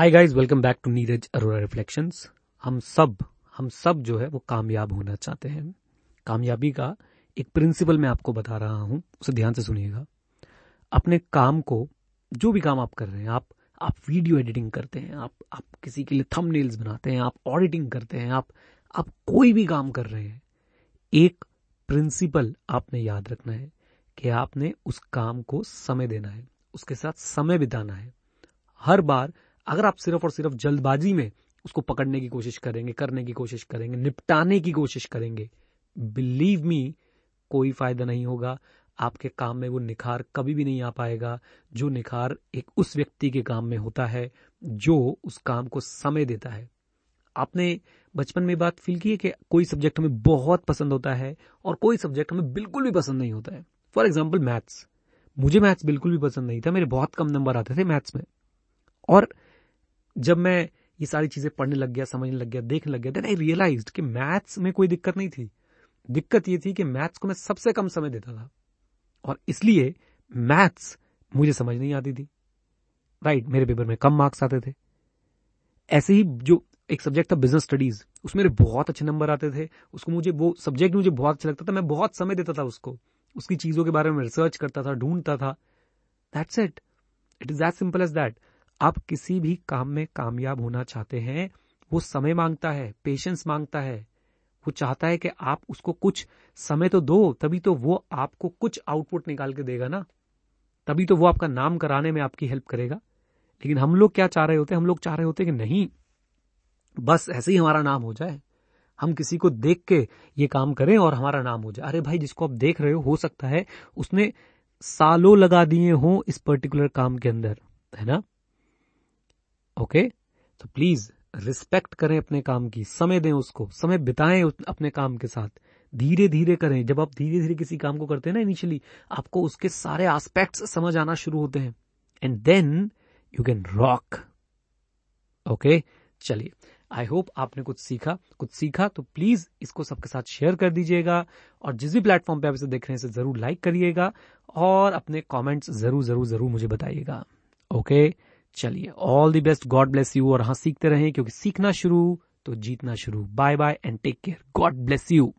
Hi guys welcome back to Neeraj Arora reflections हम सब हम सब जो है, वो कामयाब होना चाहते हैं। कामयाबी का एक प्रिंसिपल मैं आपको बता रहा हूँ, उसे ध्यान से सुनिएगा। अपने काम को, जो भी काम आप कर रहे हैं, आप आप वीडियो एडिटिंग करते हैं, आप आप किसी के लिए थंबनेल्स बनाते हैं, आप ऑडिटिंग करते हैं, आप आप कोई भी काम कर रहे हैं, एक प्रिंसिपल आपने याद रखना है कि आपने उस काम को समय देना है, उसके साथ समय बिताना है। हर बार अगर आप सिर्फ़ और सिर्फ़ जल्दबाजी में उसको पकड़ने की कोशिश करेंगे, करने की कोशिश करेंगे, निपटाने की कोशिश करेंगे बिलीव मी कोई फ़ायदा नहीं होगा। आपके काम में वो निखार कभी भी नहीं आ पाएगा, जो निखार एक उस व्यक्ति के काम में होता है, जो उस काम को समय देता है। आपने बचपन में बात फील की है कि कोई सब्जेक्ट हमें बहुत पसंद होता है और कोई सब्जेक्ट हमें बिल्कुल भी पसंद नहीं होता है? फॉर एग्ज़ाम्पल मैथ्स मुझे मैथ्स बिल्कुल भी पसंद नहीं था, मेरे बहुत कम नंबर आते थे मैथ्स में। और जब मैं ये सारी चीज़ें पढ़ने लग गया, समझने लग गया, देखने लग गया देन आई रियलाइज़ कि मैथ्स में कोई दिक्कत नहीं थी। दिक्कत ये थी कि मैथ्स को मैं सबसे कम समय देता था। और इसलिए मैथ्स मुझे समझ नहीं आती थी। राइट मेरे पेपर में कम मार्क्स आते थे। ऐसे ही जो एक सब्जेक्ट था बिज़नेस स्टडीज़ उसमें मेरे बहुत अच्छे नंबर आते थे। उसको मुझे, वो सब्जेक्ट मुझे बहुत अच्छा लगता था। मैं बहुत समय देता था उसको। उसकी चीज़ों के बारे में रिसर्च करता था, ढूंढता था। That's it it is that simple as that आप किसी भी काम में कामयाब होना चाहते हैं, वो समय माँगता है पेशेंस माँगता है। वो चाहता है कि आप उसको कुछ समय तो दो, तभी तो वो आपको कुछ आउटपुट निकाल के देगा ना। तभी तो वो आपका नाम कराने में आपकी हेल्प करेगा। लेकिन हम लोग क्या चाह रहे होते हैं? हम लोग चाह रहे होते हैं कि नहीं, बस ऐसे ही हमारा नाम हो जाए। हम किसी को देख के ये काम करें और हमारा नाम हो जाए। अरे भाई, जिसको आप देख रहे हो हो सकता है उसने सालों लगा दिए हों इस पर्टिकुलर काम के अंदर, है ना? ओके तो प्लीज़ रिस्पेक्ट करें अपने काम की, समय दें उसको, समय बिताएँ अपने काम के साथ। धीरे धीरे करें। जब आप धीरे धीरे किसी काम को करते हैं ना इनिशियली आपको उसके सारे एस्पेक्ट्स समझ आना शुरू होते हैं। And then you can rock okay चलिए। आई होप आपने कुछ सीखा। कुछ सीखा तो प्लीज़ इसको सबके साथ शेयर कर दीजिएगा और जिस भी प्लेटफॉर्म पे आप इसे देख रहे हैं, इसे ज़रूर लाइक करिएगा और अपने कमेंट्स ज़रूर ज़रूर ज़रूर मुझे बताइएगा। Okay okay? चलिए all the best God bless you और हाँ सीखते रहें, क्योंकि सीखना शुरू तो जीतना शुरू. Bye bye and take care God bless you